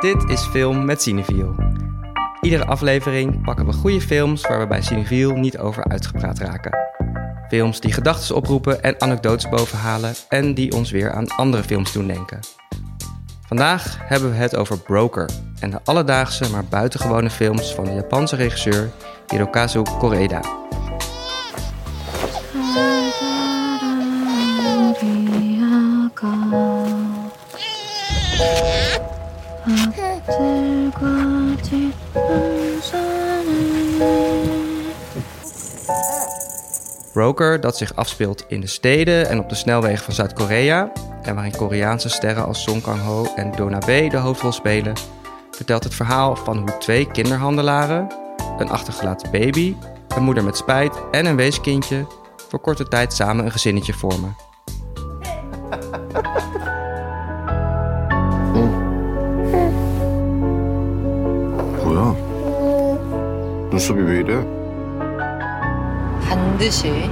Dit is Film met Cineviel. Iedere aflevering pakken we goede films waar we bij Cineviel niet over uitgepraat raken. Films die gedachten oproepen en anekdotes bovenhalen en die ons weer aan andere films doen denken. Vandaag hebben we het over Broker en de alledaagse maar buitengewone films van de Japanse regisseur Hirokazu Koreeda. Broker, dat zich afspeelt in de steden en op de snelwegen van Zuid-Korea en waarin Koreaanse sterren als Song Kang-ho en Dona B de hoofdrol spelen, vertelt het verhaal van hoe twee kinderhandelaren, een achtergelaten baby, een moeder met spijt en een weeskindje voor korte tijd samen een gezinnetje vormen. 뭐야? 눈썹이 왜 이래? 반드시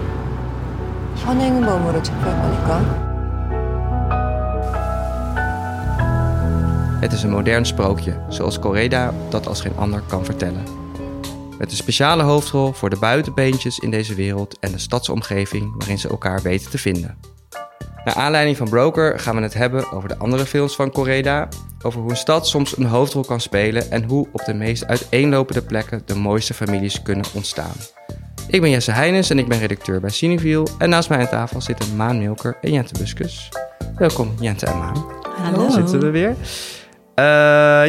현행범으로 체포할 거니까. Het is een modern sprookje, zoals Coreda dat als geen ander kan vertellen. Met een speciale hoofdrol voor de buitenbeentjes in deze wereld en de stadsomgeving waarin ze elkaar weten te vinden. Naar aanleiding van Broker gaan we het hebben over de andere films van Coreda, over hoe een stad soms een hoofdrol kan spelen en hoe op de meest uiteenlopende plekken de mooiste families kunnen ontstaan. Ik ben Jesse Heijnes en ik ben redacteur bij Cineviel en naast mij aan tafel zitten Maan Milker en Jente Buskus. Welkom Jente en Maan. Hallo. Zitten we weer. Eh,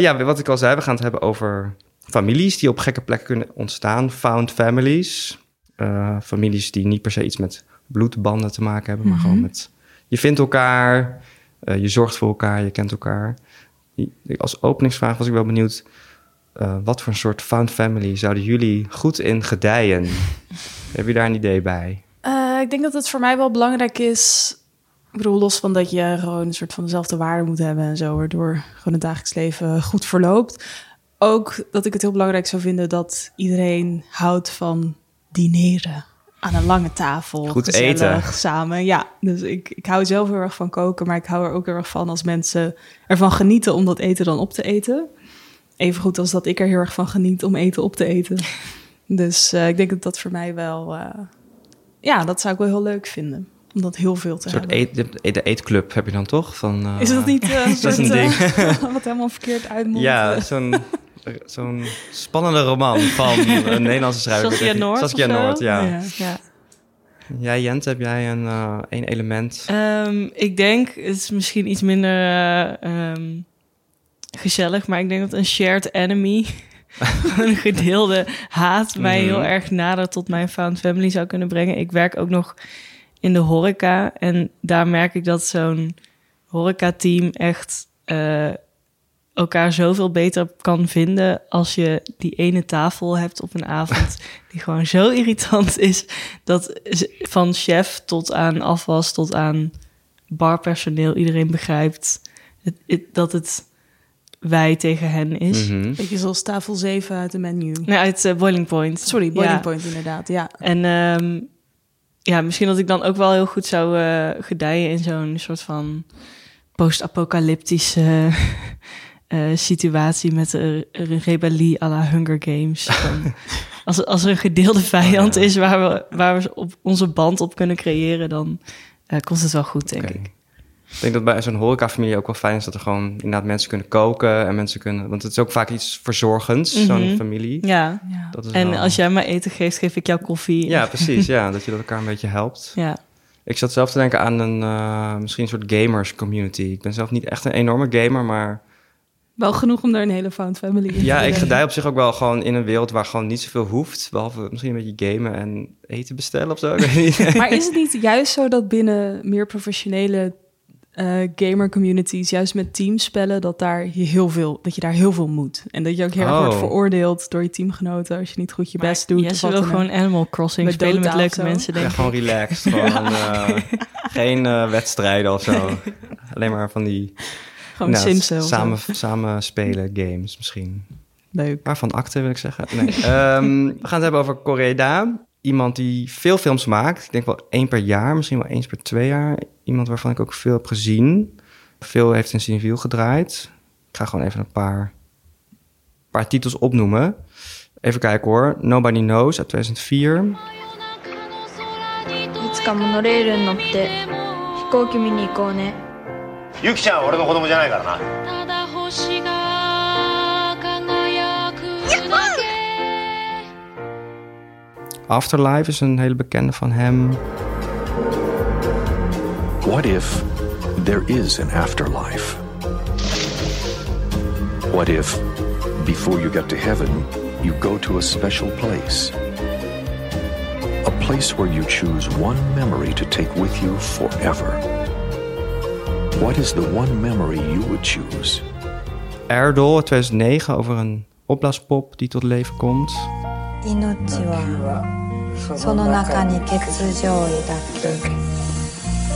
ja, wat ik al zei, we gaan het hebben over families die op gekke plekken kunnen ontstaan. Found families. Eh, families die niet per se iets met bloedbanden te maken hebben, maar gewoon met... Je vindt elkaar, eh, je zorgt voor elkaar, je kent elkaar. Als openingsvraag was ik wel benieuwd... eh, wat voor een soort found family zouden jullie goed in gedijen? Heb je daar een idee bij? Eh, ik denk dat het voor mij wel belangrijk is. Ik bedoel, los van dat je gewoon een soort van dezelfde waarde moet hebben en zo, waardoor gewoon het dagelijks leven goed verloopt. Ook dat ik het heel belangrijk zou vinden dat iedereen houdt van dineren aan een lange tafel. Goed eten. samen. Ja, dus ik, ik hou zelf heel erg van koken, maar ik hou er ook heel erg van als mensen ervan genieten om dat eten dan op te eten. Even goed als dat ik er heel erg van geniet om eten op te eten. Dus eh, ik denk dat dat voor mij wel... eh, ja, dat zou ik wel heel leuk vinden. Om dat heel veel te Een soort hebben. eet, de, de eetclub heb je dan toch? Van, eh, Is dat niet een dat is soort, een ding. wat helemaal verkeerd uitmondt? Ja, zo'n zo'n spannende roman van een Nederlandse schrijver. Saskia Noord Saskia? Noord, ja. ja. Ja. Jij, Jent, heb jij een, een element? Ehm, ik denk, het is misschien iets minder eh, ehm, gezellig, maar ik denk dat een shared enemy, een gedeelde haat, mij Mhm. heel erg nader tot mijn found family zou kunnen brengen. Ik werk ook nog in de horeca en daar merk ik dat zo'n horecateam echt eh, elkaar zoveel beter kan vinden als je die ene tafel hebt op een avond die gewoon zo irritant is dat van chef tot aan afwas tot aan barpersoneel iedereen begrijpt het, het- dat het wij tegen hen is. Mhm. Beetje zoals tafel 7 uit de menu. Nee, uit eh, Boiling Point. Sorry, Boiling Ja. Point inderdaad, ja. En ehm, ja, misschien dat ik dan ook wel heel goed zou eh, gedijen in zo'n soort van post-apocalyptische eh, situatie met een, rebellie à la Hunger Games. Als, als er een gedeelde vijand Oh ja. is waar we, waar we op onze band op kunnen creëren, dan eh, komt het wel goed, denk ik. Ik denk dat bij zo'n horecafamilie ook wel fijn is dat er gewoon inderdaad mensen kunnen koken en mensen kunnen... Want het is ook vaak iets verzorgends, Mhm. zo'n familie. Ja, ja. Dat is en wel- als jij mij eten geeft, geef ik jou koffie. Ja, precies. Ja, dat je dat elkaar een beetje helpt. Ja. Ik zat zelf te denken aan een, eh, misschien een soort gamers community. Ik ben zelf niet echt een enorme gamer, maar Wel genoeg om er een hele found family in Ja, te ik brengen. gedij op zich ook wel gewoon in een wereld waar gewoon niet zoveel hoeft. Behalve misschien een beetje gamen en eten bestellen of zo. Ik weet niet. Maar is het niet juist zo dat binnen meer professionele eh, gamer communities, juist met teamspellen, dat, daar je heel veel, dat je daar heel veel moet? En dat je ook heel erg Oh. wordt veroordeeld door je teamgenoten als je niet goed je best doet. Ja, ze wil gewoon. Animal Crossing Met spelen met leuke mensen, denk Ja, ik. gewoon relaxed. Gewoon, eh, geen eh, wedstrijden of zo. Alleen maar van die Gewoon nou, Sims samen, samen spelen games misschien. Leuk. Waarvan acten wil ik zeggen. Nee. Ehm, we gaan het hebben over Coreda. Iemand die veel films maakt. Ik denk wel één per jaar, misschien wel eens per twee jaar. Iemand waarvan ik ook veel heb gezien. Veel heeft in Cineviel gedraaid. ga gewoon even een paar, paar titels opnoemen. Even kijken hoor. Nobody Knows uit 2004. い Afterlife is een hele bekende van hem. What if there is an afterlife? What if, before you get to heaven, you go to a special place? A place where you choose one memory to take with you forever. What is the one memory you would choose? Erdol uit 2009 over een opblaaspop die tot leven komt. 命はその中に欠如を抱き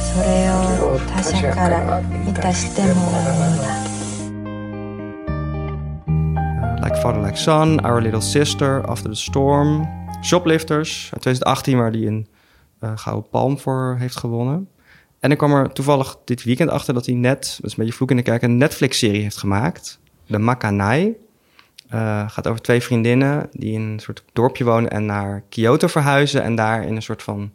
それを他者から満たしてもらうのだ Uh, like Father Like Son, Our Little Sister, After the Storm. Shoplifters uit 2018 waar hij een eh, Gouden Palm voor heeft gewonnen. En ik kwam er toevallig dit weekend achter dat hij net, dat is een beetje vloek in de kerk, een Netflix-serie heeft gemaakt. De Makanai. Eh, gaat over twee vriendinnen die in een soort dorpje wonen en naar Kyoto verhuizen. En daar in een soort van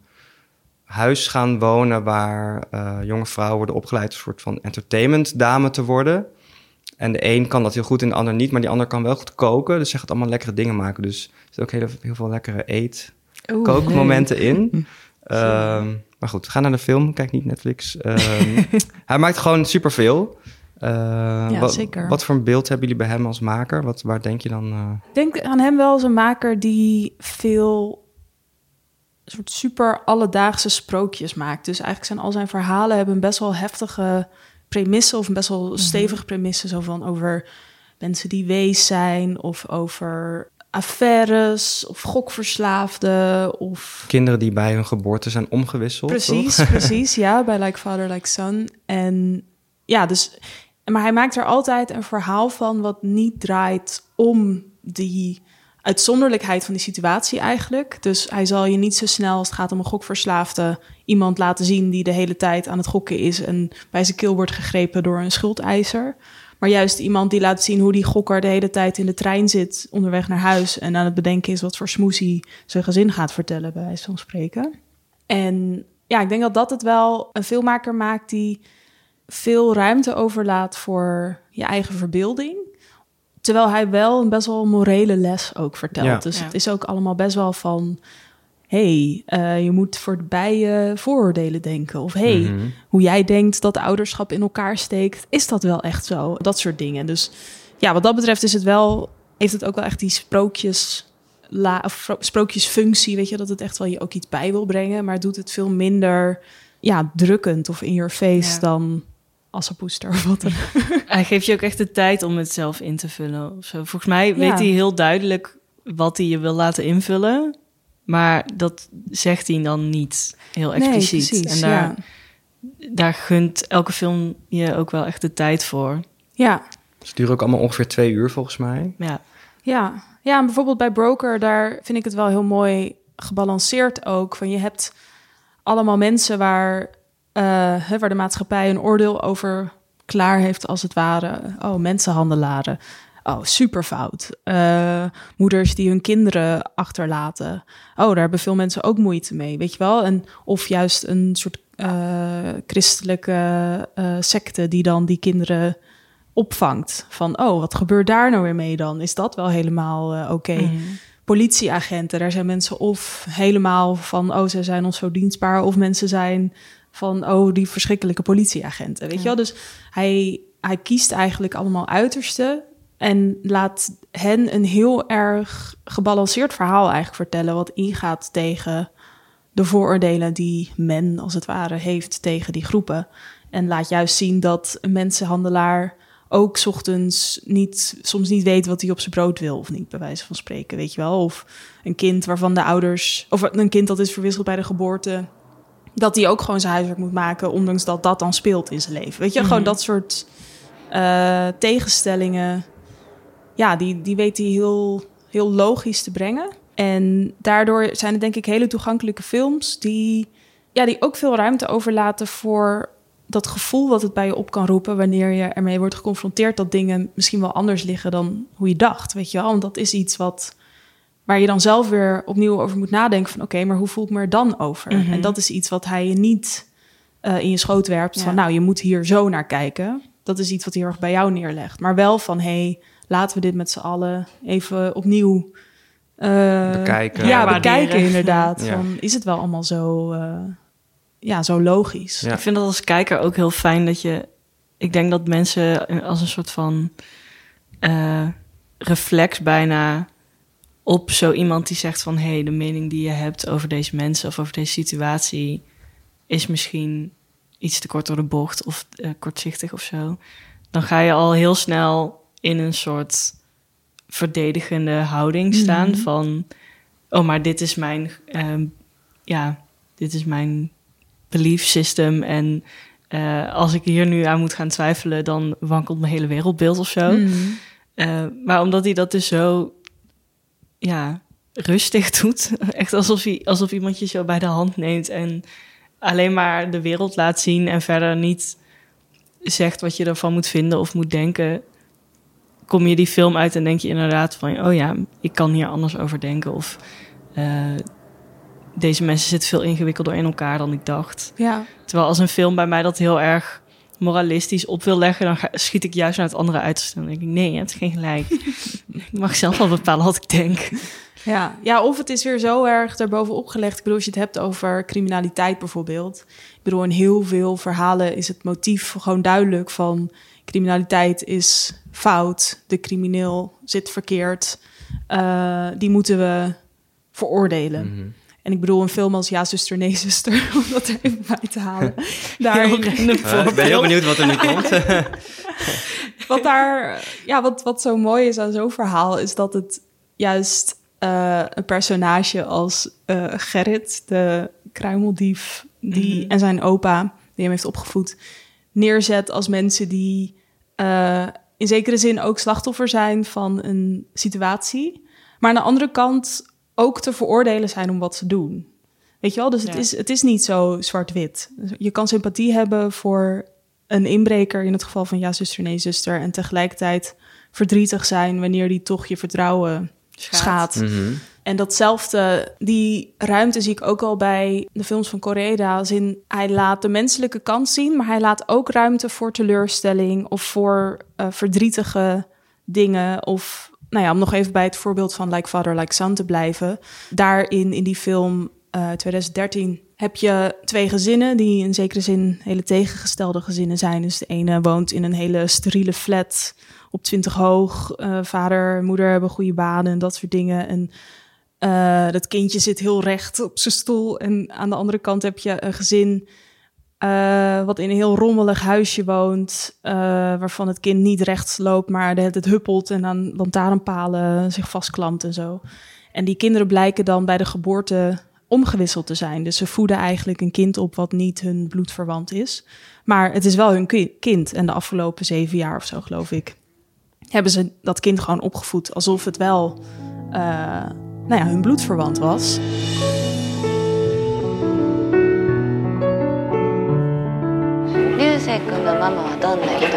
huis gaan wonen waar eh, jonge vrouwen worden opgeleid een soort van entertainment dame te worden. En de een kan dat heel goed en de ander niet, maar die ander kan wel goed koken. Dus ze gaat allemaal lekkere dingen maken. Dus er zitten ook heel, heel veel lekkere eet, Oeh, kookmomenten in. Ehm, maar goed, ga naar de film, kijk niet Netflix. Ehm, hij maakt gewoon superveel. Uh, Ja, wat, zeker. Wat voor een beeld hebben jullie bij hem als maker? Wat, waar denk je dan... eh, Ik denk aan hem wel als een maker die veel soort super alledaagse sprookjes maakt. Dus eigenlijk zijn al zijn verhalen hebben best wel heftige premissen of best wel stevige premissen. Zo van over mensen die wees zijn of over affaires of gokverslaafden of kinderen die bij hun geboorte zijn omgewisseld? Precies, toch? precies. Ja, bij Like Father, Like Son. En ja, dus... Maar hij maakt er altijd een verhaal van wat niet draait om die uitzonderlijkheid van die situatie eigenlijk. Dus hij zal je niet zo snel als het gaat om een gokverslaafde... iemand laten zien die de hele tijd aan het gokken is... en bij zijn keel wordt gegrepen door een schuldeiser. Maar juist iemand die laat zien hoe die gokker de hele tijd in de trein zit... onderweg naar huis en aan het bedenken is wat voor smoesie zijn gezin gaat vertellen... bij wijze van spreken. En ja, ik denk dat dat het wel een filmmaker maakt die veel ruimte overlaat voor je eigen verbeelding. Terwijl hij wel een best wel morele les ook vertelt. Ja. Dus Ja. het is ook allemaal best wel van... hey, eh, je moet voorbij je vooroordelen denken. Of hey, Mhm. hoe jij denkt dat ouderschap in elkaar steekt... is dat wel echt zo? Dat soort dingen. Dus ja, wat dat betreft is het wel... heeft het ook wel echt die sprookjes... La, of sprookjesfunctie, weet je, dat het echt wel je ook iets bij wil brengen, maar het doet het veel minder ja, drukkend of in your face Ja. dan Assepoester of wat dan Hij geeft je ook echt de tijd om het zelf in te vullen. Of zo. Volgens mij Ja. weet hij heel duidelijk wat hij je wil laten invullen. Maar dat zegt hij dan niet heel Nee, expliciet. precies, en daar, ja. daar gunt elke film je ook wel echt de tijd voor. Ja, Ze duren ook allemaal ongeveer twee uur volgens mij. Ja, ja. Ja, en bijvoorbeeld bij Broker, daar vind ik het wel heel mooi gebalanceerd ook. Van je hebt allemaal mensen waar, eh, waar de maatschappij een oordeel over klaar heeft, als het ware. Oh, mensenhandelaren. Oh, super fout. Eh, moeders die hun kinderen achterlaten. Oh, daar hebben veel mensen ook moeite mee, weet je wel? En, of juist een soort eh, christelijke secte die dan die kinderen opvangt. Van, oh, wat gebeurt daar nou weer mee dan? Is dat wel helemaal oké? Mhm. Politieagenten, daar zijn mensen of helemaal van, oh, ze zijn ons zo dienstbaar. Of mensen zijn van, oh, die verschrikkelijke politieagenten. Weet je wel? Dus hij, hij kiest eigenlijk allemaal uitersten. En laat hen een heel erg gebalanceerd verhaal eigenlijk vertellen. Wat ingaat tegen de vooroordelen die men, als het ware, heeft tegen die groepen. En laat juist zien dat een mensenhandelaar ook 's ochtends niet, soms niet weet wat hij op zijn brood wil of niet, bij wijze van spreken, weet je wel. Of een kind waarvan de ouders, of een kind dat is verwisseld bij de geboorte, dat hij ook gewoon zijn huiswerk moet maken, ondanks dat dat dan speelt in zijn leven. Weet je, gewoon dat soort eh, tegenstellingen, ja, die, die weet hij heel, heel logisch te brengen. En daardoor zijn het denk ik hele toegankelijke films die, ja, die ook veel ruimte overlaten voor dat gevoel wat het bij je op kan roepen wanneer je ermee wordt geconfronteerd dat dingen misschien wel anders liggen dan hoe je dacht, weet je wel? Want dat is iets wat waar je dan zelf weer opnieuw over moet nadenken van oké, maar hoe voel ik me er dan over? Mhm. En dat is iets wat hij je niet eh, in je schoot werpt Ja. van nou, je moet hier zo naar kijken. Dat is iets wat hij heel erg bij jou neerlegt. Maar wel van hey, laten we dit met z'n allen even opnieuw eh, Bekijken. Ja, Waarderen. bekijken inderdaad. Ja. Van, is het wel allemaal zo, eh, ja, zo logisch? Ja. Ik vind dat als kijker ook heel fijn dat je... Ik denk dat mensen als een soort van eh, reflex bijna op zo iemand die zegt van... hé, hey, de mening die je hebt over deze mensen of over deze situatie... is misschien iets te kort door de bocht of eh, kortzichtig of zo. Dan ga je al heel snel in een soort verdedigende houding staan Mhm. van... oh, maar dit is mijn... ehm, ja, dit is mijn belief system en eh, als ik hier nu aan moet gaan twijfelen, dan wankelt mijn hele wereldbeeld of zo. Mhm. Eh, maar omdat hij dat dus zo ja, rustig doet, echt alsof, hij, alsof iemand je zo bij de hand neemt en alleen maar de wereld laat zien en verder niet zegt wat je ervan moet vinden of moet denken, kom je die film uit en denk je inderdaad van, oh ja, ik kan hier anders over denken of eh, deze mensen zitten veel ingewikkelder in elkaar dan ik dacht. Ja. Terwijl als een film bij mij dat heel erg moralistisch op wil leggen, dan ga- schiet ik juist naar het andere uit. Dan denk ik, nee, je hebt geen gelijk. ik mag zelf wel bepalen wat ik denk. Ja. ja, of het is weer zo erg daarbovenop gelegd. Ik bedoel, als je het hebt over criminaliteit bijvoorbeeld. Ik bedoel, in heel veel verhalen is het motief gewoon duidelijk van... criminaliteit is fout, de crimineel zit verkeerd. eh, die moeten we veroordelen. Mhm. En ik bedoel, een film als Ja, zuster, nee, zuster, om dat er even bij te halen. Random Eh, ik ben heel benieuwd wat er nu komt. wat daar, ja, wat, wat zo mooi is aan zo'n verhaal, is dat het juist eh, een personage als eh, Gerrit, de kruimeldief, die, Mhm. en zijn opa, die hem heeft opgevoed, neerzet als mensen die eh, in zekere zin ook slachtoffer zijn van een situatie, maar aan de andere kant ook te veroordelen zijn om wat ze doen. Weet je wel, dus het, Ja. is, het is niet zo zwart-wit. Je kan sympathie hebben voor een inbreker in het geval van ja, zuster, nee, zuster. En tegelijkertijd verdrietig zijn wanneer die toch je vertrouwen schaadt. Mhm. En datzelfde, die ruimte zie ik ook al bij de films van Correa. Als in, hij laat de menselijke kant zien, maar hij laat ook ruimte voor teleurstelling of voor eh, verdrietige dingen. Of, nou ja, om nog even bij het voorbeeld van Like Father, Like Son te blijven. Daarin, in die film eh 2013, heb je twee gezinnen die in zekere zin hele tegengestelde gezinnen zijn. Dus de ene woont in een hele steriele flat op 20 hoog. Eh, vader moeder hebben goede banen en dat soort dingen. En eh, dat kindje zit heel recht op zijn stoel. En aan de andere kant heb je een gezin eh, wat in een heel rommelig huisje woont. eh, waarvan het kind niet rechts loopt, maar de tijd huppelt en aan lantaarnpalen zich vastklampt en zo. En die kinderen blijken dan bij de geboorte omgewisseld te zijn. Dus ze voeden eigenlijk een kind op wat niet hun bloedverwant is. Maar het is wel hun ki- kind. En de afgelopen zeven jaar of zo, geloof ik, hebben ze dat kind gewoon opgevoed alsof het wel eh, nou ja, hun bloedverwant was. 流星君のママはどんな人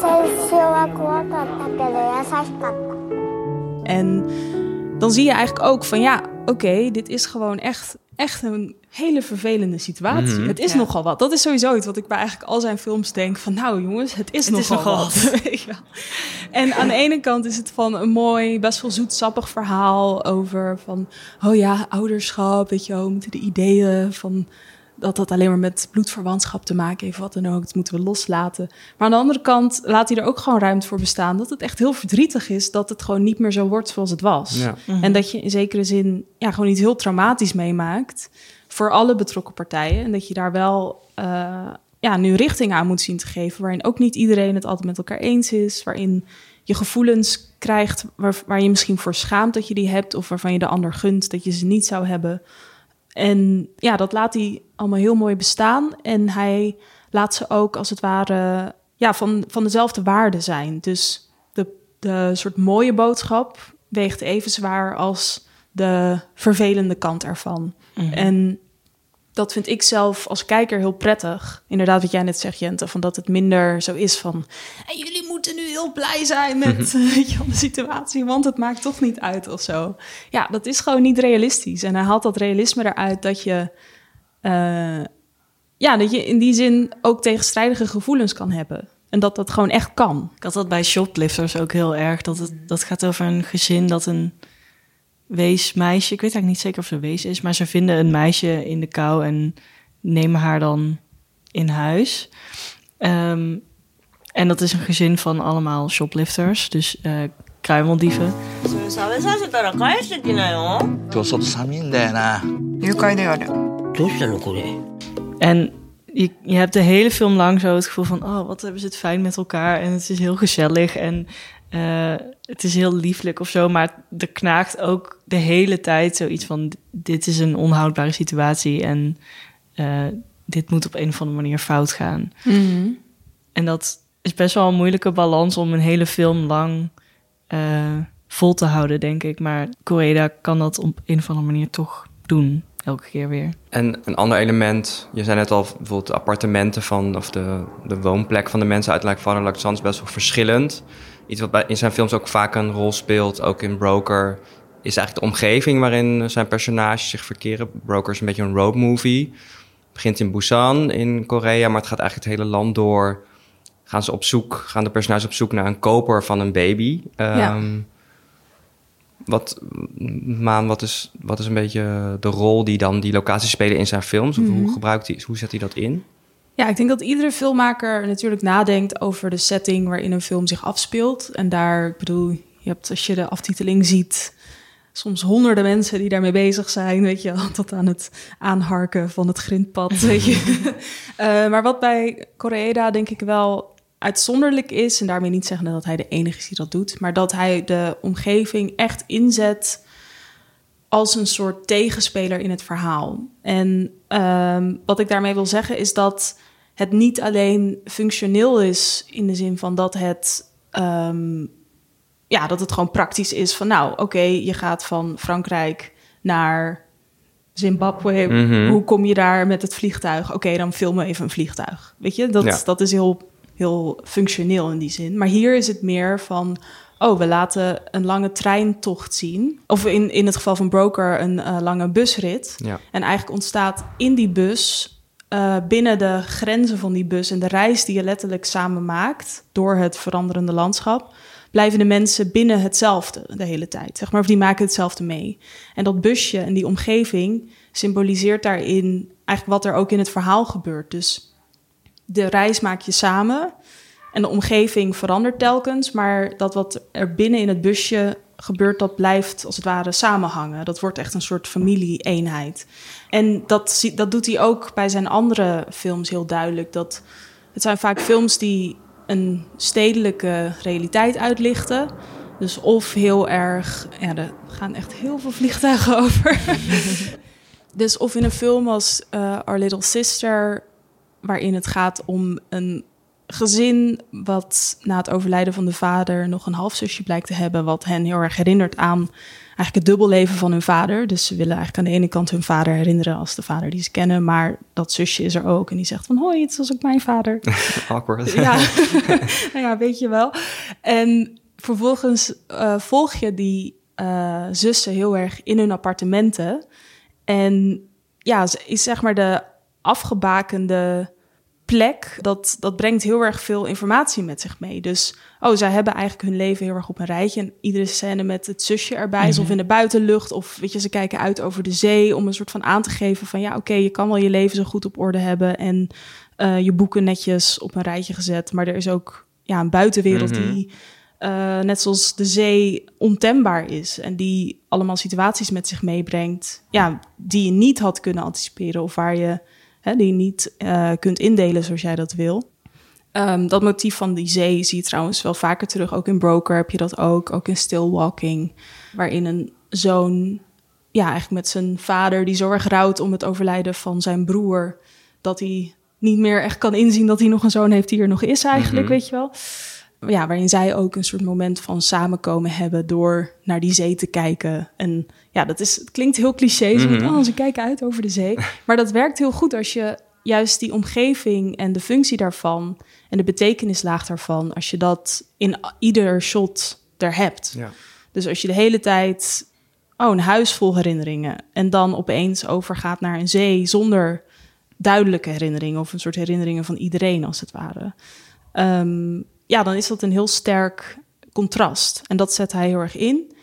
最初は怖かったけど優しかった En dan zie je eigenlijk ook van ja, oké, dit is gewoon echt, echt een hele vervelende situatie. Mhm. Het is Ja. nogal wat. Dat is sowieso iets wat ik bij eigenlijk al zijn films denk van nou jongens, het is, Het is nogal, nogal wat. Weet je wel. en aan de ene kant is het van een mooi, best wel zoetsappig verhaal over van oh ja, ouderschap, weet je wel, we moeten de ideeën van dat dat alleen maar met bloedverwantschap te maken heeft, wat dan ook. Dat moeten we loslaten. Maar aan de andere kant laat hij er ook gewoon ruimte voor bestaan. Dat het echt heel verdrietig is dat het gewoon niet meer zo wordt zoals het was. Ja. En dat je in zekere zin ja, gewoon iets heel traumatisch meemaakt voor alle betrokken partijen. En dat je daar wel eh, ja, nu richting aan moet zien te geven. Waarin ook niet iedereen het altijd met elkaar eens is. Waarin je gevoelens krijgt waar, waar je misschien voor schaamt dat je die hebt. Of waarvan je de ander gunt dat je ze niet zou hebben. En ja, dat laat hij allemaal heel mooi bestaan. En hij laat ze ook als het ware ja, van, van dezelfde waarde zijn. Dus de, de soort mooie boodschap weegt even zwaar als de vervelende kant ervan. Mhm. En dat vind ik zelf als kijker heel prettig. Inderdaad, wat jij net zegt, Jente, van dat het minder zo is van... "Hey, jullie moeten nu heel blij zijn met eh, je de situatie, want het maakt toch niet uit of zo. Ja, dat is gewoon niet realistisch. En hij haalt dat realisme eruit dat je... eh, ja, dat je in die zin ook tegenstrijdige gevoelens kan hebben. En dat dat gewoon echt kan. Ik had dat bij Shoplifters ook heel erg. Dat, het, dat gaat over een gezin dat een wees meisje, Ik weet eigenlijk niet zeker of ze wees is, maar ze vinden een meisje in de kou en nemen haar dan in huis. Ehm, en dat is een gezin van allemaal shoplifters, dus uh, kruimeldieven. En je, je hebt de hele film lang zo het gevoel van... oh, wat hebben ze het fijn met elkaar en het is heel gezellig... en eh, het is heel lieflijk of zo, maar er knaagt ook de hele tijd zoiets van: dit is een onhoudbare situatie en eh, dit moet op een of andere manier fout gaan. Mhm. En dat is best wel een moeilijke balans om een hele film lang eh, vol te houden, denk ik. Maar Koreeda kan dat op een of andere manier toch doen, elke keer weer. En een ander element, je zei net al, bijvoorbeeld de appartementen van, of de, de woonplek van de mensen uit Like Son is best wel verschillend. Iets wat bij, in zijn films ook vaak een rol speelt, ook in Broker, is eigenlijk de omgeving waarin zijn personages zich verkeren. Broker is een beetje een road movie. Het begint in Busan in Korea, maar het gaat eigenlijk het hele land door. Gaan ze op zoek, gaan de personages op zoek naar een koper van een baby. Ja. Ehm, wat, Maan, wat is, wat is een beetje de rol die dan die locaties spelen in zijn films? Of Mhm. hoe gebruikt hij, hoe zet hij dat in? Ja, ik denk dat iedere filmmaker natuurlijk nadenkt over de setting waarin een film zich afspeelt. En daar, ik bedoel, je hebt als je de aftiteling ziet, soms honderden mensen die daarmee bezig zijn, weet je, tot aan het aanharken van het grindpad, weet je. Eh, maar wat bij Koreeda denk ik wel uitzonderlijk is, en daarmee niet zeggen dat hij de enige is die dat doet, maar dat hij de omgeving echt inzet als een soort tegenspeler in het verhaal. En ehm, wat ik daarmee wil zeggen is dat het niet alleen functioneel is in de zin van dat het, ehm, ja, dat het gewoon praktisch is van, nou, oké, je gaat van Frankrijk naar Zimbabwe. Mhm. Hoe kom je daar met het vliegtuig? Oké, dan filmen even een vliegtuig. Weet je, dat, Ja. dat is heel, heel functioneel in die zin. Maar hier is het meer van, oh, we laten een lange treintocht zien. Of in, in het geval van Broker een eh, lange busrit. Ja. En eigenlijk ontstaat in die bus, eh, binnen de grenzen van die bus en de reis die je letterlijk samen maakt door het veranderende landschap, blijven de mensen binnen hetzelfde de hele tijd. Zeg maar, of die maken hetzelfde mee. En dat busje en die omgeving symboliseert daarin eigenlijk wat er ook in het verhaal gebeurt. Dus de reis maak je samen en de omgeving verandert telkens, maar dat wat er binnen in het busje gebeurt, dat blijft als het ware samenhangen. Dat wordt echt een soort familie-eenheid. En dat, dat doet hij ook bij zijn andere films heel duidelijk. Dat, het zijn vaak films die een stedelijke realiteit uitlichten. Dus of heel erg, ja, er gaan echt heel veel vliegtuigen over. dus of in een film als eh, Our Little Sister, waarin het gaat om een gezin wat na het overlijden van de vader nog een halfzusje blijkt te hebben, wat hen heel erg herinnert aan eigenlijk het dubbelleven van hun vader. Dus ze willen eigenlijk aan de ene kant hun vader herinneren als de vader die ze kennen, maar dat zusje is er ook en die zegt van hoi, het was ook mijn vader. Awkward. Ja, nou ja, weet je wel. En vervolgens eh, volg je die eh, zussen heel erg in hun appartementen. En ja, ze- is zeg maar de afgebakende plek. Dat, dat brengt heel erg veel informatie met zich mee. Dus, oh, zij hebben eigenlijk hun leven heel erg op een rijtje. En iedere scène met het zusje erbij is, of in de buitenlucht. Of weet je, ze kijken uit over de zee om een soort van aan te geven van ja, oké, je kan wel je leven zo goed op orde hebben. En eh, je boeken netjes op een rijtje gezet. Maar er is ook ja, een buitenwereld Mhm. die, eh, net zoals de zee, ontembaar is. En die allemaal situaties met zich meebrengt. Ja, die je niet had kunnen anticiperen. Of waar je hè, die je niet eh, kunt indelen zoals jij dat wil. Ehm, dat motief van die zee zie je trouwens wel vaker terug. Ook in Broker heb je dat ook. Ook in Still Walking. Waarin een zoon, ja, eigenlijk met zijn vader, die zo erg rouwt om het overlijden van zijn broer. Dat hij niet meer echt kan inzien dat hij nog een zoon heeft die er nog is, eigenlijk, Mhm. weet je wel. Ja, waarin zij ook een soort moment van samenkomen hebben door naar die zee te kijken. En ja, dat is, het klinkt heel cliché. Zo, Mhm. oh, ze kijken uit over de zee. Maar dat werkt heel goed als je juist die omgeving en de functie daarvan en de betekenislaag daarvan, als je dat in ieder shot er hebt. Ja. Dus als je de hele tijd, oh, een huis vol herinneringen en dan opeens overgaat naar een zee zonder duidelijke herinneringen of een soort herinneringen van iedereen als het ware. Ehm, ja, dan is dat een heel sterk contrast. En dat zet hij heel erg in.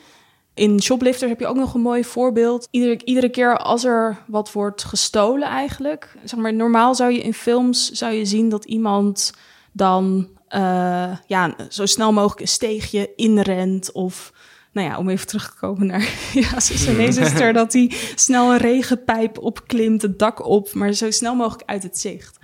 In Shoplifters heb je ook nog een mooi voorbeeld. Iedere, iedere keer als er wat wordt gestolen eigenlijk. Zeg maar, normaal zou je in films zou je zien dat iemand dan eh, ja, zo snel mogelijk een steegje inrent. Of nou ja, om even terug te komen naar ja, ineens is het er dat hij snel een regenpijp opklimt, het dak op, maar zo snel mogelijk uit het zicht.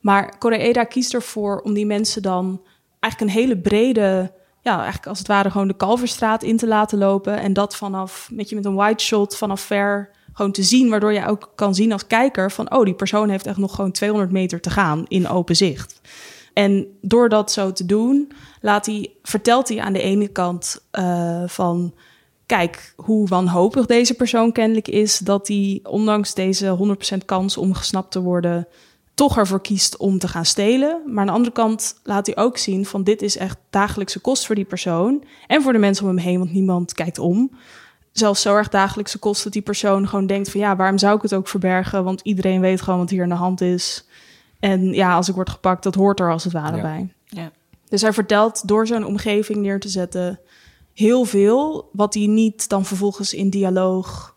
Maar Koreeda kiest ervoor om die mensen dan eigenlijk een hele brede, ja, eigenlijk als het ware gewoon de Kalverstraat in te laten lopen. En dat vanaf, met je met een wide shot vanaf ver gewoon te zien, waardoor je ook kan zien als kijker van, oh, die persoon heeft echt nog gewoon 200 meter te gaan in open zicht. En door dat zo te doen, laat hij, vertelt hij aan de ene kant eh, van... kijk, hoe wanhopig deze persoon kennelijk is... dat hij ondanks deze 100% kans om gesnapt te worden... toch ervoor kiest om te gaan stelen. Maar aan de andere kant laat hij ook zien van... dit is echt dagelijkse kost voor die persoon... en voor de mensen om hem heen, want niemand kijkt om... Zelfs zo erg dagelijkse kost dat die persoon gewoon denkt van... ja, waarom zou ik het ook verbergen? Want iedereen weet gewoon wat hier aan de hand is... En ja, als ik word gepakt, dat hoort er als het ware Ja. bij. Ja. Dus hij vertelt door zo'n omgeving neer te zetten heel veel, wat hij niet dan vervolgens in dialoog.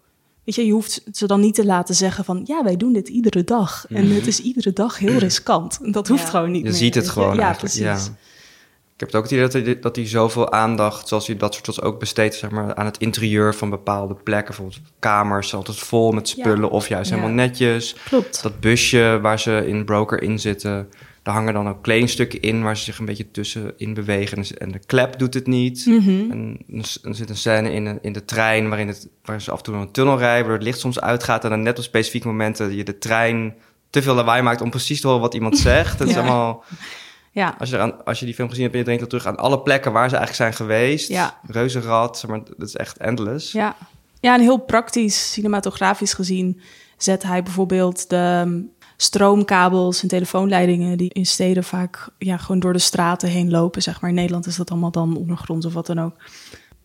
Weet je, je hoeft ze dan niet te laten zeggen van ja, wij doen dit iedere dag. En Mhm. het is iedere dag heel riskant. En dat hoeft Ja. gewoon niet. Je meer, ziet het je? gewoon Ja, eigenlijk. Ja. precies. Ik heb het ook het idee dat hij, dat hij zoveel aandacht, zoals hij dat soort ook besteedt, zeg maar, aan het interieur van bepaalde plekken. Bijvoorbeeld kamers, altijd vol met spullen Ja. of juist Ja. helemaal netjes. Klopt. Dat busje waar ze in Broker in zitten, daar hangen dan ook kledingstukken in waar ze zich een beetje tussenin bewegen. En, de klep doet het niet. Mhm. En er zit een scène in, de- in de trein waarin het, waar ze af en toe door een tunnel rijden, waardoor het licht soms uitgaat en dan net op specifieke momenten je de trein te veel lawaai maakt om precies te horen wat iemand zegt. Het is allemaal... Ja, Als je, eraan, als je die film gezien hebt en je denkt dan terug aan alle plekken waar ze eigenlijk zijn geweest. Ja. Reuzenrad, zeg maar, dat is echt endless. ja. ja, en heel praktisch, cinematografisch gezien, zet hij bijvoorbeeld de stroomkabels en telefoonleidingen die in steden vaak ja, gewoon door de straten heen lopen. Zeg maar in Nederland is dat allemaal dan ondergronds of wat dan ook.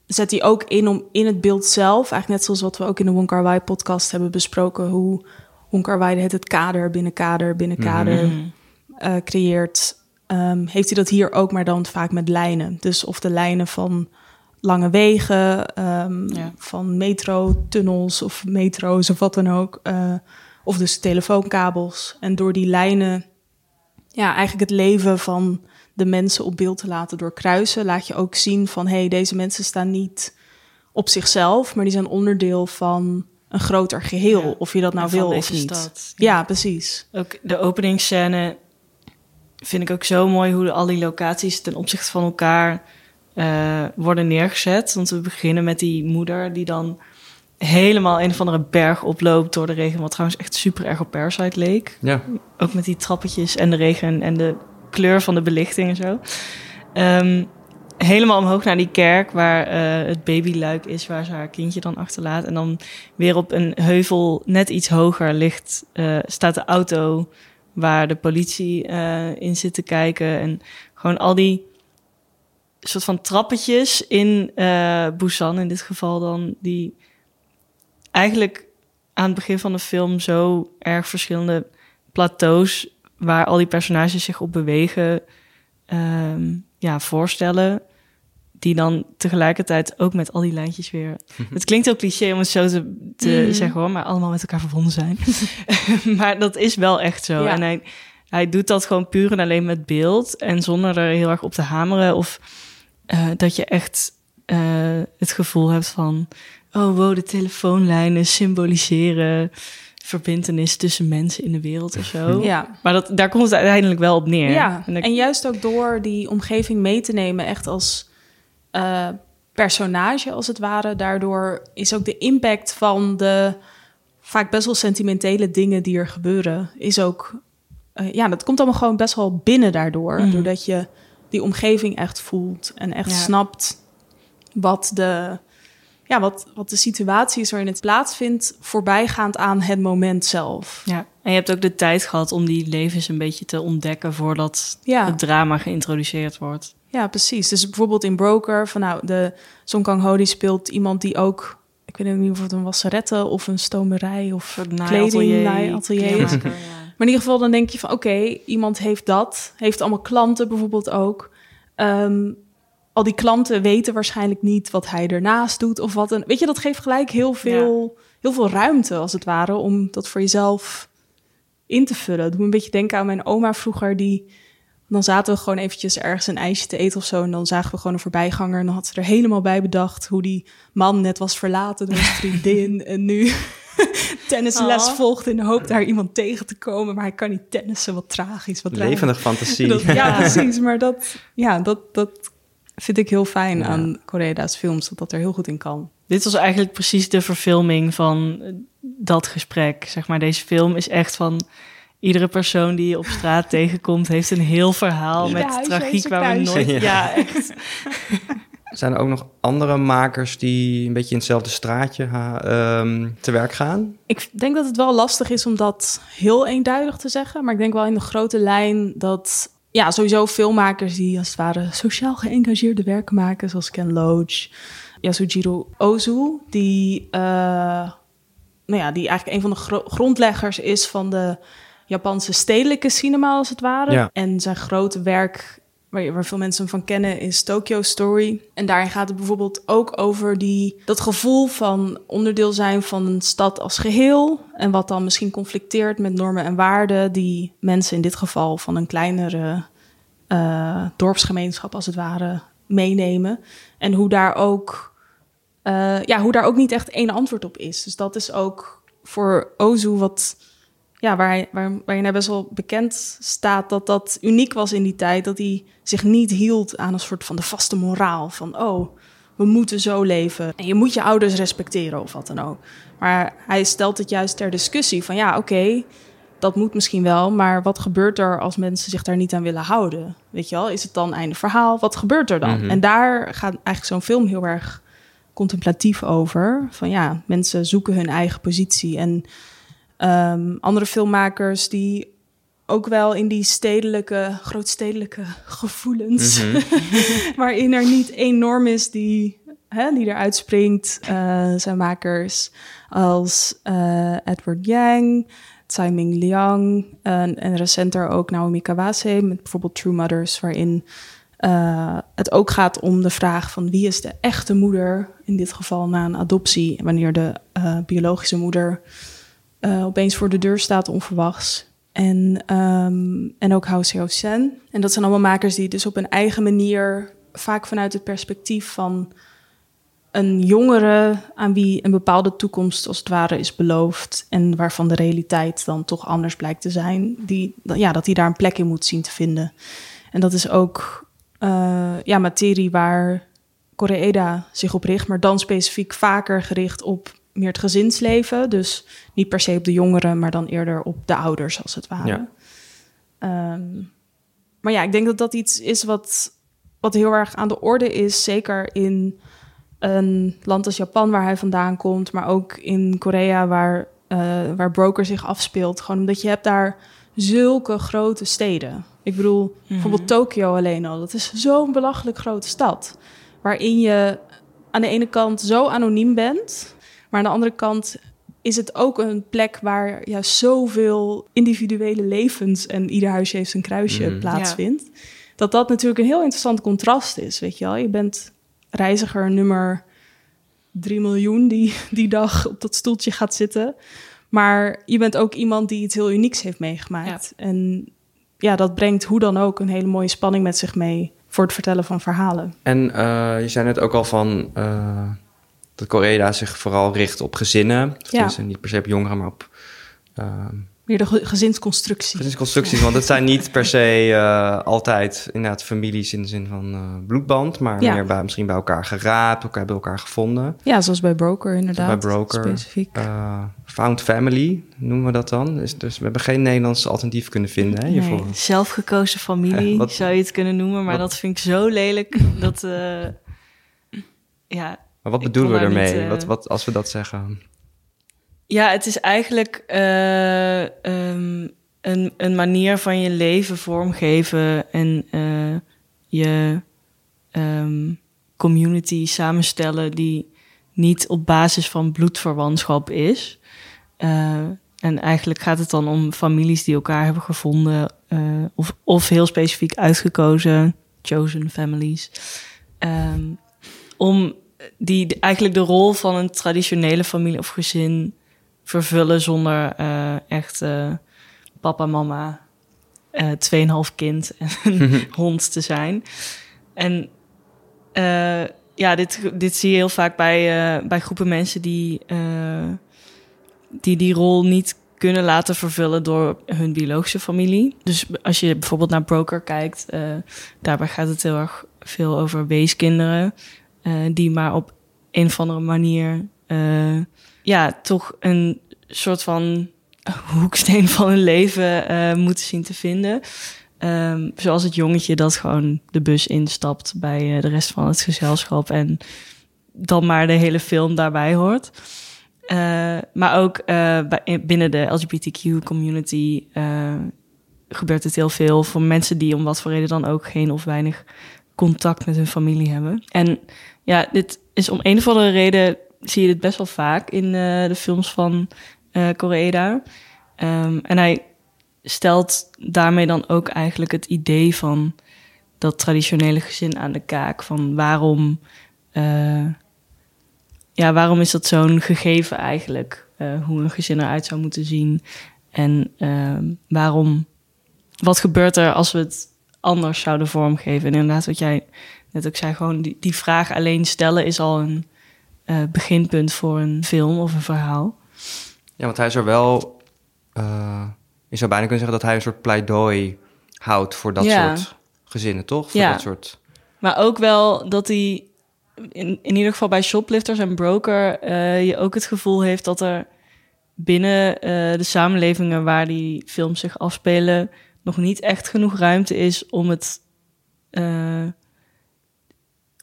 Zet hij ook in om in het beeld zelf, eigenlijk net zoals wat we ook in de Wong Kar Wai podcast hebben besproken, hoe Wong Kar Wai het het kader binnen kader binnen kader eh, creëert. Ehm, heeft hij dat hier ook, maar dan vaak met lijnen. Dus of de lijnen van lange wegen, ehm, Ja. van metro-tunnels of metro's of wat dan ook. eh, of dus telefoonkabels. En door die lijnen, ja, eigenlijk het leven van de mensen op beeld te laten doorkruisen, laat je ook zien van, hé, hey, deze mensen staan niet op zichzelf, maar die zijn onderdeel van een groter geheel, Ja. of je dat nou wil of niet. stad. Ja, precies. Ook de openingsscène vind ik ook zo mooi hoe al die locaties ten opzichte van elkaar eh, worden neergezet. Want we beginnen met die moeder die dan helemaal een of andere berg oploopt door de regen. Wat trouwens echt super erg op Parasite leek. Ja. Ook met die trappetjes en de regen en de kleur van de belichting en zo. Ehm, helemaal omhoog naar die kerk waar eh, het babyluik is, waar ze haar kindje dan achterlaat. En dan weer op een heuvel net iets hoger ligt, eh, staat de auto waar de politie eh, in zit te kijken. En gewoon al die soort van trappetjes in Busan in dit geval dan, die eigenlijk aan het begin van de film zo erg verschillende plateaus waar al die personages zich op bewegen, ehm, ja, voorstellen. Die dan tegelijkertijd ook met al die lijntjes weer. Het klinkt heel cliché om het zo te, te Mhm. zeggen hoor, maar allemaal met elkaar verbonden zijn. maar dat is wel echt zo. Ja. En hij, hij doet dat gewoon puur en alleen met beeld en zonder er heel erg op te hameren. Of eh, dat je echt eh, het gevoel hebt van: oh wow, de telefoonlijnen symboliseren verbindenis tussen mensen in de wereld of zo. Ja. Maar dat, daar komt het uiteindelijk wel op neer. Ja, En ik- en juist ook door die omgeving mee te nemen, echt als eh, personage als het ware. Daardoor is ook de impact van de vaak best wel sentimentele dingen die er gebeuren, is ook, eh, ja, dat komt allemaal gewoon best wel binnen daardoor. Mhm. Doordat je die omgeving echt voelt en echt Ja. snapt wat de, ja, wat, wat de situatie is waarin het plaatsvindt, voorbijgaand aan het moment zelf. Ja, en je hebt ook de tijd gehad om die levens een beetje te ontdekken voordat Ja. het drama geïntroduceerd wordt. Ja, precies. Dus bijvoorbeeld in Broker, van nou, de Song Kang-ho die speelt iemand die ook, ik weet niet of het een wasserette of een stomerij of kleding, naaiatelier, is. Maar in ieder geval dan denk je van, oké, iemand heeft dat, heeft allemaal klanten bijvoorbeeld ook. Ehm, al die klanten weten waarschijnlijk niet wat hij ernaast doet of wat. Een, weet je, dat geeft gelijk heel veel, heel veel ruimte als het ware om dat voor jezelf in te vullen. Het doet me een beetje denken aan mijn oma vroeger die dan zaten we gewoon eventjes ergens een ijsje te eten of zo. En dan zagen we gewoon een voorbijganger. En dan had ze er helemaal bij bedacht hoe die man net was verlaten door zijn vriendin. en nu tennisles Oh. volgt in de hoop daar iemand tegen te komen. Maar hij kan niet tennissen. Wat tragisch. Wat. Levendig fantasie. Dat- ja, precies. Maar dat, ja, dat, dat vind ik heel fijn aan Korea's films. Dat dat er heel goed in kan. Dit was eigenlijk precies de verfilming van eh, dat gesprek. Zeg maar, deze film is echt van... Iedere persoon die je op straat tegenkomt... heeft een heel verhaal Ieder met tragiek waar we nooit... Ja. Ja, echt. Zijn er ook nog andere makers die een beetje in hetzelfde straatje ehm, te werk gaan? Ik denk dat het wel lastig is om dat heel eenduidig te zeggen. Maar ik denk wel in de grote lijn dat... Ja, sowieso filmmakers die als het ware sociaal geëngageerde werken maken. Zoals Ken Loach, Yasujiro Ozu. Die, eh, nou ja, die eigenlijk een van de gro- grondleggers is van de Japanse stedelijke cinema als het ware. Ja. En zijn grote werk, waar, veel mensen hem van kennen, is Tokyo Story. En daarin gaat het bijvoorbeeld ook over die, dat gevoel van onderdeel zijn van een stad als geheel. En wat dan misschien conflicteert met normen en waarden die mensen in dit geval van een kleinere eh, dorpsgemeenschap als het ware meenemen. En hoe daar ook eh, ja, hoe daar ook niet echt één antwoord op is. Dus dat is ook voor Ozu wat, ja, waar hij, waar, waarin hij best wel bekend staat dat dat uniek was in die tijd. Dat hij zich niet hield aan een soort van de vaste moraal van, oh, we moeten zo leven. En je moet je ouders respecteren of wat dan ook. Maar hij stelt het juist ter discussie van, ja, oké, dat moet misschien wel, maar wat gebeurt er als mensen zich daar niet aan willen houden? Weet je wel, is het dan einde verhaal? Wat gebeurt er dan? Mhm. En daar gaat eigenlijk zo'n film heel erg contemplatief over. Van ja, mensen zoeken hun eigen positie. En ehm, andere filmmakers die ook wel in die stedelijke, grootstedelijke gevoelens, Mhm. waarin er niet één norm is die, hè, die eruit springt, eh, zijn makers als eh, Edward Yang, Tsai Ming Liang en, en recenter ook Naomi Kawase met bijvoorbeeld True Mothers, waarin eh, het ook gaat om de vraag van wie is de echte moeder, in dit geval na een adoptie, wanneer de biologische moeder eh, opeens voor de deur staat onverwachts. En, ehm, en ook Xiao Sen. En dat zijn allemaal makers die dus op een eigen manier, vaak vanuit het perspectief van een jongere aan wie een bepaalde toekomst als het ware is beloofd en waarvan de realiteit dan toch anders blijkt te zijn, die, ja, dat hij daar een plek in moet zien te vinden. En dat is ook eh, ja, materie waar Koreeda zich op richt, maar dan specifiek vaker gericht op meer het gezinsleven. Dus niet per se op de jongeren, maar dan eerder op de ouders als het ware. Ja. Ehm, maar ja, ik denk dat dat iets is wat, wat heel erg aan de orde is. Zeker in een land als Japan, waar hij vandaan komt. Maar ook in Korea, waar, eh, waar Broker zich afspeelt. Gewoon omdat je hebt daar zulke grote steden. Ik bedoel, bijvoorbeeld Tokio alleen al. Dat is zo'n belachelijk grote stad. Waarin je aan de ene kant zo anoniem bent. Maar aan de andere kant is het ook een plek waar juist zoveel individuele levens en ieder huisje heeft zijn kruisje Mhm. plaatsvindt. Dat dat natuurlijk een heel interessant contrast is, weet je wel. Je bent reiziger nummer 3 miljoen die die dag op dat stoeltje gaat zitten. Maar je bent ook iemand die iets heel unieks heeft meegemaakt. En ja, dat brengt hoe dan ook een hele mooie spanning met zich mee voor het vertellen van verhalen. En eh, je zei net ook al van eh, dat Korea zich vooral richt op gezinnen. Ja. tenminste, niet per se op jongeren, maar op eh, Meer de ge- gezinsconstructie. gezinsconstructies. Want het zijn niet per se eh, altijd inderdaad families in de zin van eh, bloedband, maar Ja. meer bij, misschien bij elkaar geraapt, elkaar bij elkaar gevonden. Ja, zoals bij Broker inderdaad. bij Broker. Specifiek. eh, found Family noemen we dat dan. Dus, dus we hebben geen Nederlands alternatief kunnen vinden hè, hiervoor. Nee, zelfgekozen familie Wat- zou je het kunnen noemen, maar wat- dat vind ik zo lelijk. dat, eh, ja, Maar wat bedoelen we kon daar ermee? niet, eh, wat, wat, als we dat zeggen? Ja, het is eigenlijk eh, ehm, een, een manier van je leven vormgeven en eh, je ehm, community samenstellen die niet op basis van bloedverwantschap is. En eigenlijk gaat het dan om families die elkaar hebben gevonden of, of heel specifiek uitgekozen, chosen families. Ehm, om die eigenlijk de rol van een traditionele familie of gezin vervullen zonder eh, echt eh, papa, mama, eh 2,5 kind en een hond te zijn. En ja, dit, dit zie je heel vaak bij, bij groepen mensen die, die die rol niet kunnen laten vervullen door hun biologische familie. Dus als je bijvoorbeeld naar Broker kijkt, daarbij gaat het heel erg veel over weeskinderen, die maar op een of andere manier eh, ja, toch een soort van hoeksteen van hun leven eh, moeten zien te vinden. Ehm, zoals het jongetje dat gewoon de bus instapt bij eh, de rest van het gezelschap en dan maar de hele film daarbij hoort. Eh, maar ook eh, binnen de LGBTQ-community eh, gebeurt het heel veel voor mensen die om wat voor reden dan ook geen of weinig contact met hun familie hebben. En ja, dit is om een of andere reden zie je dit best wel vaak in eh, de films van eh Koreeda. Ehm, en hij stelt daarmee dan ook eigenlijk het idee van dat traditionele gezin aan de kaak. Van waarom, eh, ja, waarom is dat zo'n gegeven eigenlijk? hoe een gezin eruit zou moeten zien. En ehm, waarom, wat gebeurt er als we het anders zouden vormgeven? En inderdaad, wat jij net ook zei, gewoon die, die vraag alleen stellen is al een eh, beginpunt voor een film of een verhaal. Ja, want hij is er wel... eh, je zou bijna kunnen zeggen dat hij een soort pleidooi houdt voor dat Ja. soort gezinnen, toch? Voor Ja. dat soort... Maar ook wel dat hij, in, in ieder geval bij shoplifters en broker, eh, je ook het gevoel heeft dat er binnen de samenlevingen waar die films zich afspelen, nog niet echt genoeg ruimte is om het,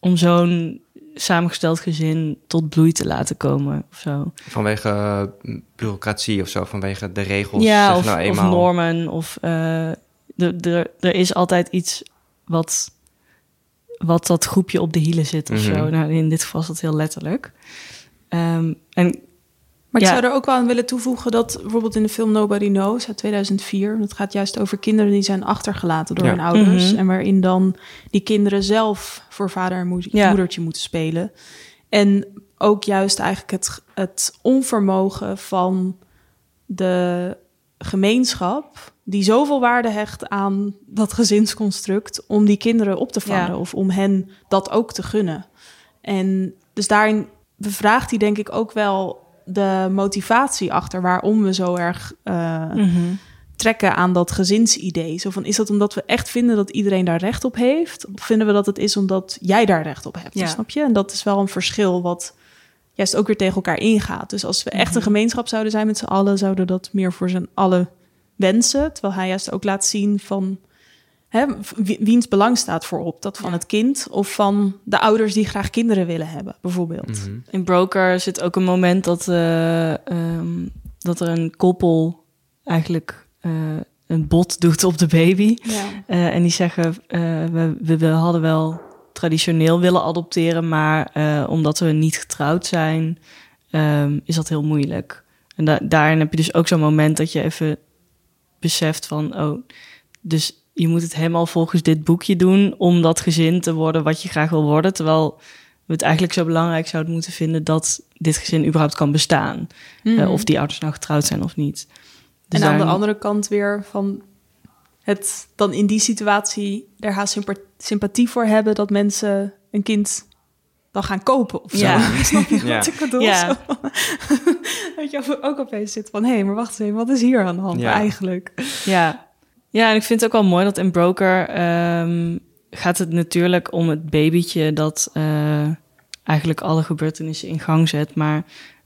om zo'n samengesteld gezin tot bloei te laten komen of zo. Vanwege eh, bureaucratie of zo, vanwege de regels. Ja, zeg of, nou of eenmaal. normen. Of eh, er- er er is altijd iets wat, wat dat groepje op de hielen zit of Mhm. zo. Nou, in dit geval is dat heel letterlijk. Ehm, en Maar ik Ja. zou er ook wel aan willen toevoegen dat bijvoorbeeld in de film Nobody Knows uit 2004, dat gaat juist over kinderen die zijn achtergelaten door Ja. hun ouders. Mhm. En waarin dan die kinderen zelf voor vader en moeder, Ja. moedertje moeten spelen. En ook juist eigenlijk het, het onvermogen van de gemeenschap, die zoveel waarde hecht aan dat gezinsconstruct, om die kinderen op te vangen of om hen dat ook te gunnen. En dus daarin bevraagt hij denk ik ook wel de motivatie achter waarom we zo erg eh, mhm. trekken aan dat gezinsidee. Zo van, is dat omdat we echt vinden dat iedereen daar recht op heeft? Of vinden we dat het is omdat jij daar recht op hebt? Ja. Snap je? En dat is wel een verschil wat juist ook weer tegen elkaar ingaat. Dus als we echt Mhm. een gemeenschap zouden zijn met z'n allen, zouden we dat meer voor z'n allen wensen. Terwijl hij juist ook laat zien van hè, wie- wiens belang staat voorop. Dat van het kind of van de ouders die graag kinderen willen hebben, bijvoorbeeld. Mhm. in Broker zit ook een moment dat, eh, ehm, dat er een koppel eigenlijk eh, een bot doet op de baby. Ja. Eh, en die zeggen, eh, we, we, we hadden wel traditioneel willen adopteren, maar eh, omdat we niet getrouwd zijn, ehm, is dat heel moeilijk. En da- daarin heb je dus ook zo'n moment dat je even beseft van, oh, dus je moet het helemaal volgens dit boekje doen om dat gezin te worden wat je graag wil worden, terwijl we het eigenlijk zo belangrijk zouden moeten vinden dat dit gezin überhaupt kan bestaan. Mhm. Eh, of die ouders nou getrouwd zijn of niet. Dus en aan de andere kant weer van het dan in die situatie er haast sympa- sympathie voor hebben dat mensen een kind dan gaan kopen of zo. Ja. Snap je Ja. wat ik bedoel? Ja. Dat je ook opeens zit van, hé, maar wacht eens even, wat is hier aan de hand Ja. eigenlijk? Ja. Ja, en ik vind het ook wel mooi dat in Broker ehm, gaat het natuurlijk om het babytje dat eh, eigenlijk alle gebeurtenissen in gang zet. Maar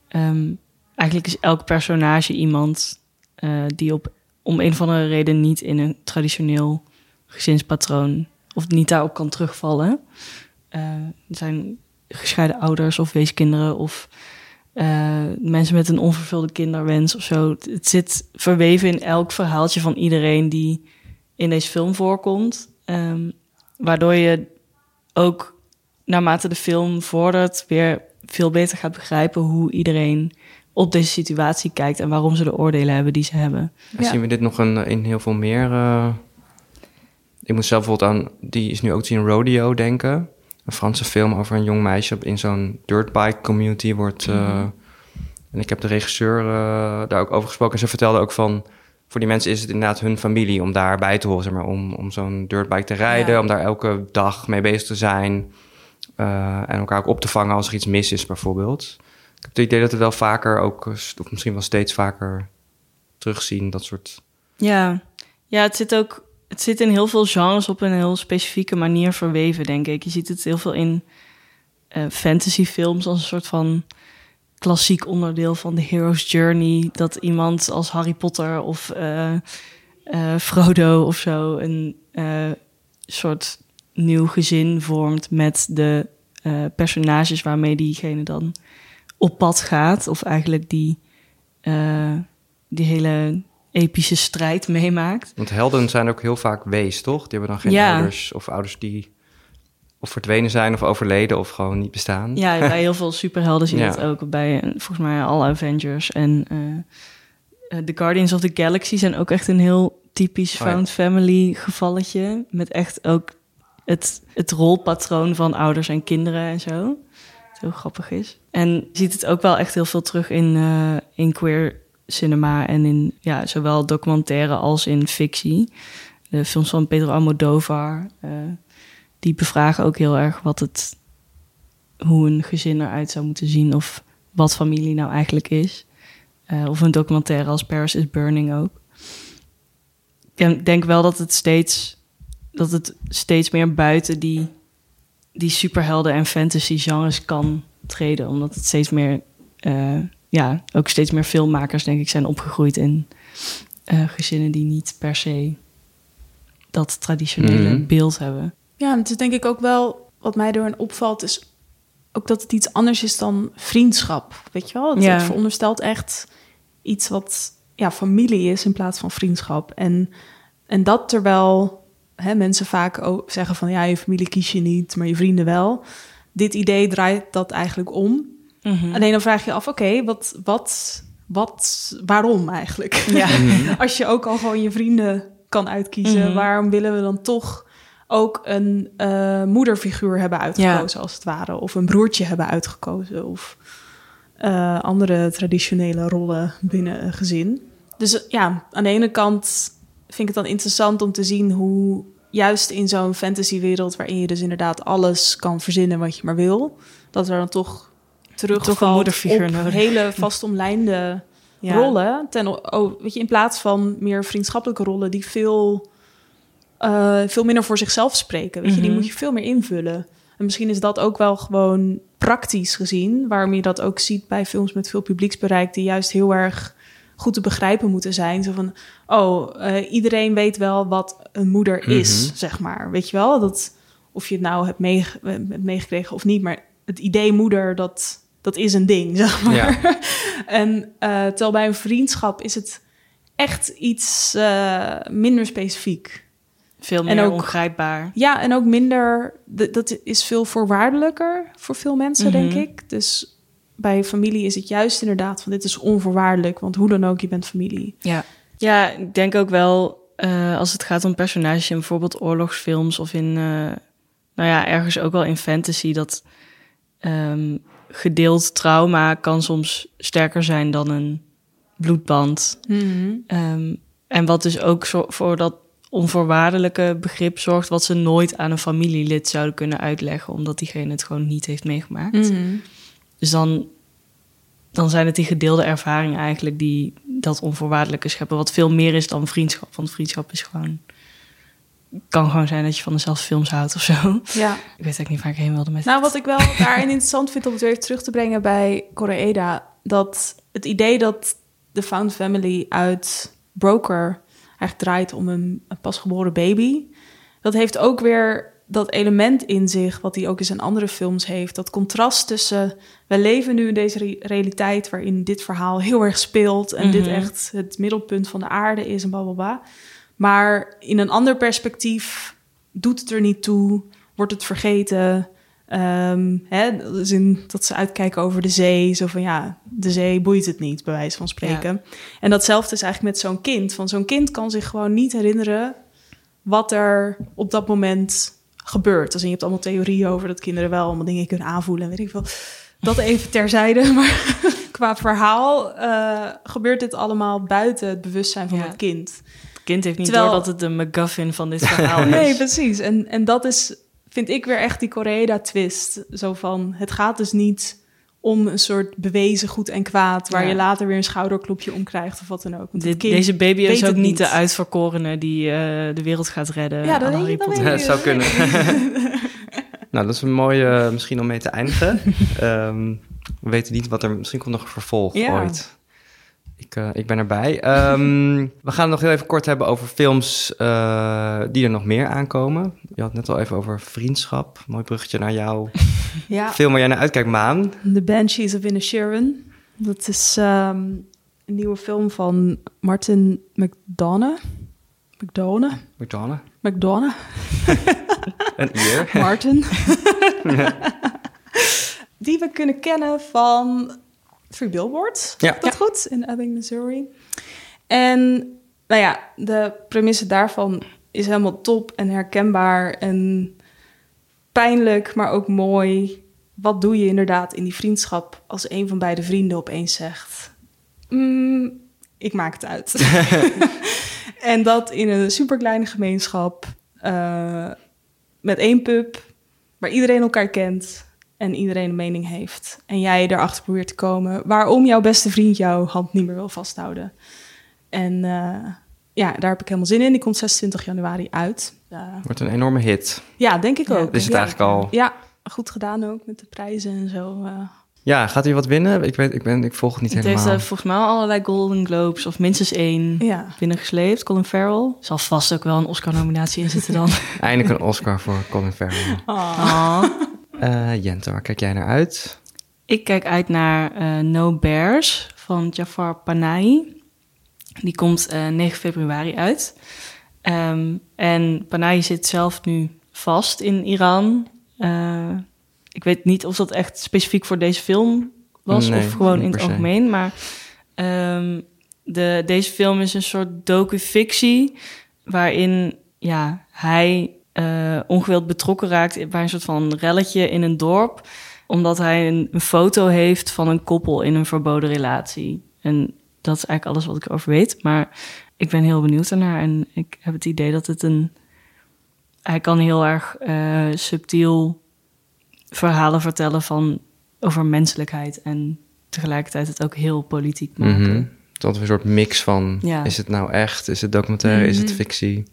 ehm, eigenlijk is elk personage iemand eh, die op om een of andere reden niet in een traditioneel gezinspatroon of niet daarop kan terugvallen. Eh, zijn gescheiden ouders of weeskinderen of eh, mensen met een onvervulde kinderwens of zo. Het- zit verweven in elk verhaaltje van iedereen die in deze film voorkomt. Ehm, waardoor je ook naarmate de film vordert weer veel beter gaat begrijpen hoe iedereen op deze situatie kijkt en waarom ze de oordelen hebben die ze hebben. En Zien we dit nog een, in heel veel meer... eh, Ik moet zelf bijvoorbeeld aan... Die is nu ook te zien Rodeo denken. Een Franse film over een jong meisje... in zo'n dirtbike community wordt... eh, En ik heb de regisseur eh, daar ook over gesproken. En ze vertelde ook van... Voor die mensen is het inderdaad hun familie om daarbij te horen. Zeg maar, om, om zo'n dirtbike te rijden. Ja. Om daar elke dag mee bezig te zijn. eh, en elkaar ook op te vangen als er iets mis is bijvoorbeeld. Ik heb het idee dat het wel vaker ook... Of misschien wel steeds vaker terugzien. Dat soort... Ja, ja het, zit ook, het zit in heel veel genres op een heel specifieke manier verweven, denk ik. Je ziet het heel veel in eh, fantasyfilms als een soort van klassiek onderdeel van de hero's journey. Dat iemand als Harry Potter of eh, eh, Frodo of zo een soort nieuw gezin vormt met de personages waarmee diegene dan op pad gaat. Of eigenlijk die, die hele epische strijd meemaakt. Want helden zijn ook heel vaak wees, toch? Die hebben dan geen Ja. ouders of ouders die of verdwenen zijn of overleden of gewoon niet bestaan. Ja, bij heel veel superhelden zie je Ja. dat ook. Bij eh, volgens mij alle Avengers en eh, eh, The Guardians of the Galaxy zijn ook echt een heel typisch Oh ja. found family gevalletje. Met echt ook het, het rolpatroon van ouders en kinderen en zo. Wat heel grappig is. En je ziet het ook wel echt heel veel terug in, eh, in queer cinema en in ja, zowel documentaire als in fictie. De films van Pedro Almodovar, eh, die bevragen ook heel erg wat het hoe een gezin eruit zou moeten zien of wat familie nou eigenlijk is. Eh, of een documentaire als Paris is Burning ook. Ik denk- denk wel dat het steeds, dat het steeds meer buiten die, die superhelden en fantasy genres kan treden. Omdat het steeds meer, eh, ja, ook steeds meer filmmakers denk ik zijn opgegroeid in eh, gezinnen die niet per se dat traditionele Mhm. beeld hebben. Ja, en het is denk ik ook wel, wat mij erin opvalt, is ook dat het iets anders is dan vriendschap. Weet je wel? Het, Ja. het veronderstelt echt iets wat ja, familie is in plaats van vriendschap. En, en dat terwijl hè, mensen vaak ook zeggen van ja, je familie kies je niet, maar je vrienden wel. Dit idee draait dat eigenlijk om. Mhm. Alleen dan vraag je je af, oké, wat, wat, wat, waarom eigenlijk? Ja. Als je ook al gewoon je vrienden kan uitkiezen, Mhm. waarom willen we dan toch ook een eh, moederfiguur hebben uitgekozen, als het ware, of een broertje hebben uitgekozen, of eh, andere traditionele rollen binnen een gezin? Dus ja, aan de ene kant vind ik het dan interessant om te zien hoe juist in zo'n fantasywereld waarin je dus inderdaad alles kan verzinnen wat je maar wil, dat er dan toch terugvalt Toch een moederfiguur op nodig. hele vastomlijnde Ja. rollen. Ten, oh, weet je, in plaats van meer vriendschappelijke rollen die veel, eh, veel minder voor zichzelf spreken. Weet je, die Mhm. moet je veel meer invullen. En misschien is dat ook wel gewoon praktisch gezien, waarom je dat ook ziet bij films met veel publieksbereik, die juist heel erg goed te begrijpen moeten zijn. Zo van, oh, eh, iedereen weet wel wat een moeder is, Mhm. zeg maar. Weet je wel, dat of je het nou hebt, meege- hebt meegekregen of niet, maar het idee moeder, dat, dat is een ding, zeg maar. Ja. en eh, terwijl bij een vriendschap is het echt iets eh, minder specifiek. Veel En meer ook- ongrijpbaar. Ja, en ook minder. Dat is veel voorwaardelijker voor veel mensen, denk Mhm. ik. Dus bij familie is het juist inderdaad van dit is onvoorwaardelijk, want hoe dan ook, je bent familie. Ja. Ja, ik denk ook wel eh, als het gaat om personages in bijvoorbeeld oorlogsfilms of in, eh, nou ja, ergens ook wel in fantasy, dat ehm, gedeeld trauma kan soms sterker zijn dan een bloedband. Ehm, en wat dus ook zo, voor dat onvoorwaardelijke begrip zorgt, wat ze nooit aan een familielid zouden kunnen uitleggen, omdat diegene het gewoon niet heeft meegemaakt. Mhm. Dus dan, dan zijn het die gedeelde ervaringen eigenlijk die dat onvoorwaardelijke scheppen. Wat veel meer is dan vriendschap. Want vriendschap is gewoon... kan gewoon zijn dat je van dezelfde films houdt of zo. Ja. Ik weet eigenlijk niet waar ik heen wilde met Nou, wat ik wel daarin interessant vind om het weer even terug te brengen bij Koreeda, dat het idee dat de found family uit Broker eigenlijk draait om een, een pasgeboren baby, dat heeft ook weer dat element in zich, wat hij ook in zijn andere films heeft, dat contrast tussen, we leven nu in deze re- realiteit waarin dit verhaal heel erg speelt en dit Mhm. echt het middelpunt van de aarde is en bla bla bla. Maar in een ander perspectief doet het er niet toe, wordt het vergeten. Ehm, hè, dus in dat ze uitkijken over de zee. Zo van ja, de zee boeit het niet, bij wijze van spreken. En datzelfde is eigenlijk met zo'n kind. Van zo'n kind kan zich gewoon niet herinneren wat er op dat moment gebeurt. Dus je hebt allemaal theorieën over dat kinderen wel allemaal dingen kunnen aanvoelen. En weet ik veel. Dat even terzijde. Maar qua verhaal eh, gebeurt dit allemaal buiten het bewustzijn van Ja. het kind. Kind heeft niet Terwijl- door dat het de MacGuffin van dit verhaal is. Nee, precies. En, en dat is, vind ik weer echt die Correa-twist. Zo van, het gaat dus niet om een soort bewezen goed en kwaad... waar Ja. je later weer een schouderklopje om krijgt of wat dan ook. Dit, deze baby is ook niet de uitverkorene die eh, de wereld gaat redden. Ja, dat Harry je- dat Potter. Ja, zou kunnen. nou, dat is een mooie, eh, misschien om mee te eindigen. Ehm, we weten niet wat er... Misschien komt nog een vervolg Ja. ooit. Ik, eh, ik ben erbij. Ehm, we gaan het nog heel even kort hebben over films eh, die er nog meer aankomen. Je had net al even over vriendschap. Mooi bruggetje naar jouw Ja. film waar jij naar uitkijkt, Maan. The Banshees of Inisherin. Dat is ehm, een nieuwe film van Martin McDonough. McDonough? McDonough. McDonough? Een eer. Martin. Die we kunnen kennen van Three Billboards. Ja. Dat goed? In Ebbing, Missouri. En nou ja, de premisse daarvan is helemaal top en herkenbaar en pijnlijk, maar ook mooi. Wat doe je inderdaad in die vriendschap als een van beide vrienden opeens zegt... "Mm, ik maak het uit. en dat in een superkleine gemeenschap eh, met één pub waar iedereen elkaar kent en iedereen een mening heeft. En jij erachter probeert te komen waarom jouw beste vriend jouw hand niet meer wil vasthouden. En eh, ja, daar heb ik helemaal zin in. Die komt 26 januari uit. Eh, Wordt een enorme hit. ja, denk ik ook. Is het Ja. eigenlijk al? Ja, goed gedaan ook met de prijzen en zo. eh. Ja, gaat hij wat winnen? Ik, weet, ik, ben, ik volg het niet Het heeft helemaal. eh, volgens mij al allerlei Golden Globes of minstens één Ja. binnengesleept. Colin Farrell. Zal vast ook wel een Oscar-nominatie in zitten dan. Eindelijk een Oscar voor Colin Farrell. Ah. Jente, waar kijk jij naar uit? Ik kijk uit naar eh, No Bears van Jafar Panahi. Die komt eh, 9 februari uit. Ehm, en Panahi zit zelf nu vast in Iran. Ik weet niet of dat echt specifiek voor deze film was Nee, of gewoon in het algemeen. Maar ehm, de, deze film is een soort docu-fictie waarin ja, hij eh, ongewild betrokken raakt bij een soort van relletje in een dorp omdat hij een, een foto heeft van een koppel in een verboden relatie. En dat is eigenlijk alles wat ik erover weet. Maar ik ben heel benieuwd ernaar. En ik heb het idee dat het een. Hij kan heel erg eh, subtiel verhalen vertellen van, over menselijkheid. En tegelijkertijd het ook heel politiek maken. Mhm. Dat is een soort mix van, Ja. is het nou echt? Is het documentaire? Is het Mhm. fictie?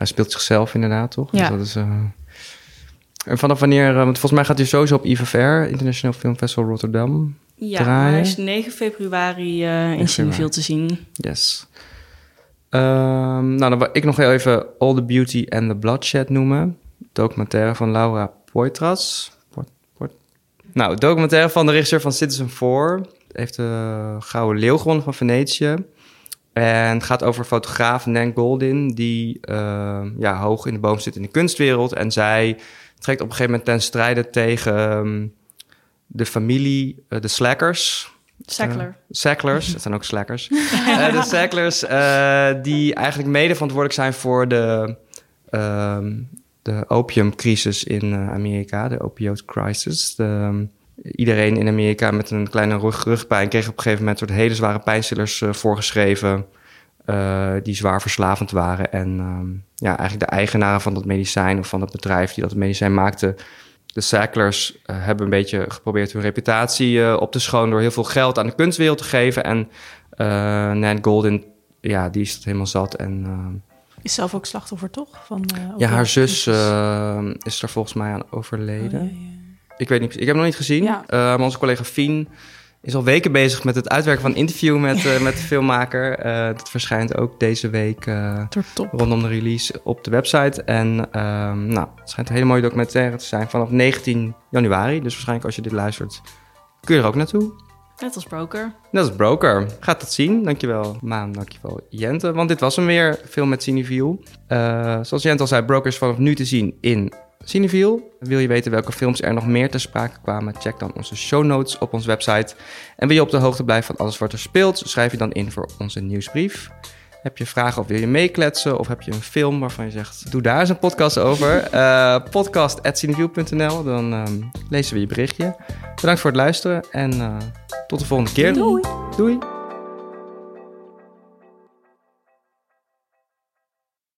Hij speelt zichzelf inderdaad, toch? Ja. Dus dat is, eh, En vanaf wanneer, eh, want volgens mij gaat hij sowieso op IFFR, International Film Festival Rotterdam, Ja, draaien. hij is 9 februari eh in. Cineville te zien. Yes. Ehm, nou, dan wil ik nog heel even All the Beauty and the Bloodshed noemen. Documentaire van Laura Poitras. Poit- Poit- Nou, documentaire van de regisseur van Citizen 4. Heeft de Gouden Leeuw gewonnen van Venetië. En het gaat over fotograaf Nan Goldin... die ehm, ja, hoog in de boom zit in de kunstwereld. En zij trekt op een gegeven moment ten strijde tegen... ehm, de familie, eh, de Slackers. Sackler. Eh, Sacklers, het zijn ook slackers. Eh, de Sacklers, die eigenlijk mede verantwoordelijk zijn voor de, ehm, de opiumcrisis in Amerika, de opioid crisis. De, iedereen in Amerika met een kleine rug, rugpijn kreeg op een gegeven moment soort hele zware pijnstillers eh, voorgeschreven. eh, die zwaar verslavend waren. En ehm, ja, eigenlijk de eigenaren van dat medicijn of van dat bedrijf die dat medicijn maakte, de Sacklers eh, hebben een beetje geprobeerd hun reputatie op te schonen door heel veel geld aan de kunstwereld te geven. En Nan Golden, ja, die is het helemaal zat. En eh, Is zelf ook slachtoffer, toch? Van, ja, haar zus eh, is er volgens mij aan overleden. Oh. Ik weet niet, ik heb hem nog niet gezien. Ja. Eh, maar onze collega Fien, is al weken bezig met het uitwerken van een interview met, eh, met de filmmaker. Eh, dat verschijnt ook deze week rondom de release op de website. En ehm, nou, het schijnt een hele mooie documentaire te zijn vanaf 19 januari. Dus waarschijnlijk als je dit luistert, kun je er ook naartoe. Net als Broker. Net als Broker. Gaat dat zien. Dankjewel Maan, dankjewel Jente. Want dit was hem weer, film met Cineview. Zoals Jente al zei, Broker is vanaf nu te zien in Cineview. Wil je weten welke films er nog meer ter sprake kwamen? Check dan onze show notes op onze website. En wil je op de hoogte blijven van alles wat er speelt? Schrijf je dan in voor onze nieuwsbrief. Heb je vragen of wil je meekletsen? Of heb je een film waarvan je zegt, doe daar eens een podcast over? Eh podcast.cineview.nl, dan ehm, lezen we je berichtje. Bedankt voor het luisteren en eh, tot de volgende keer. Doei. Doei.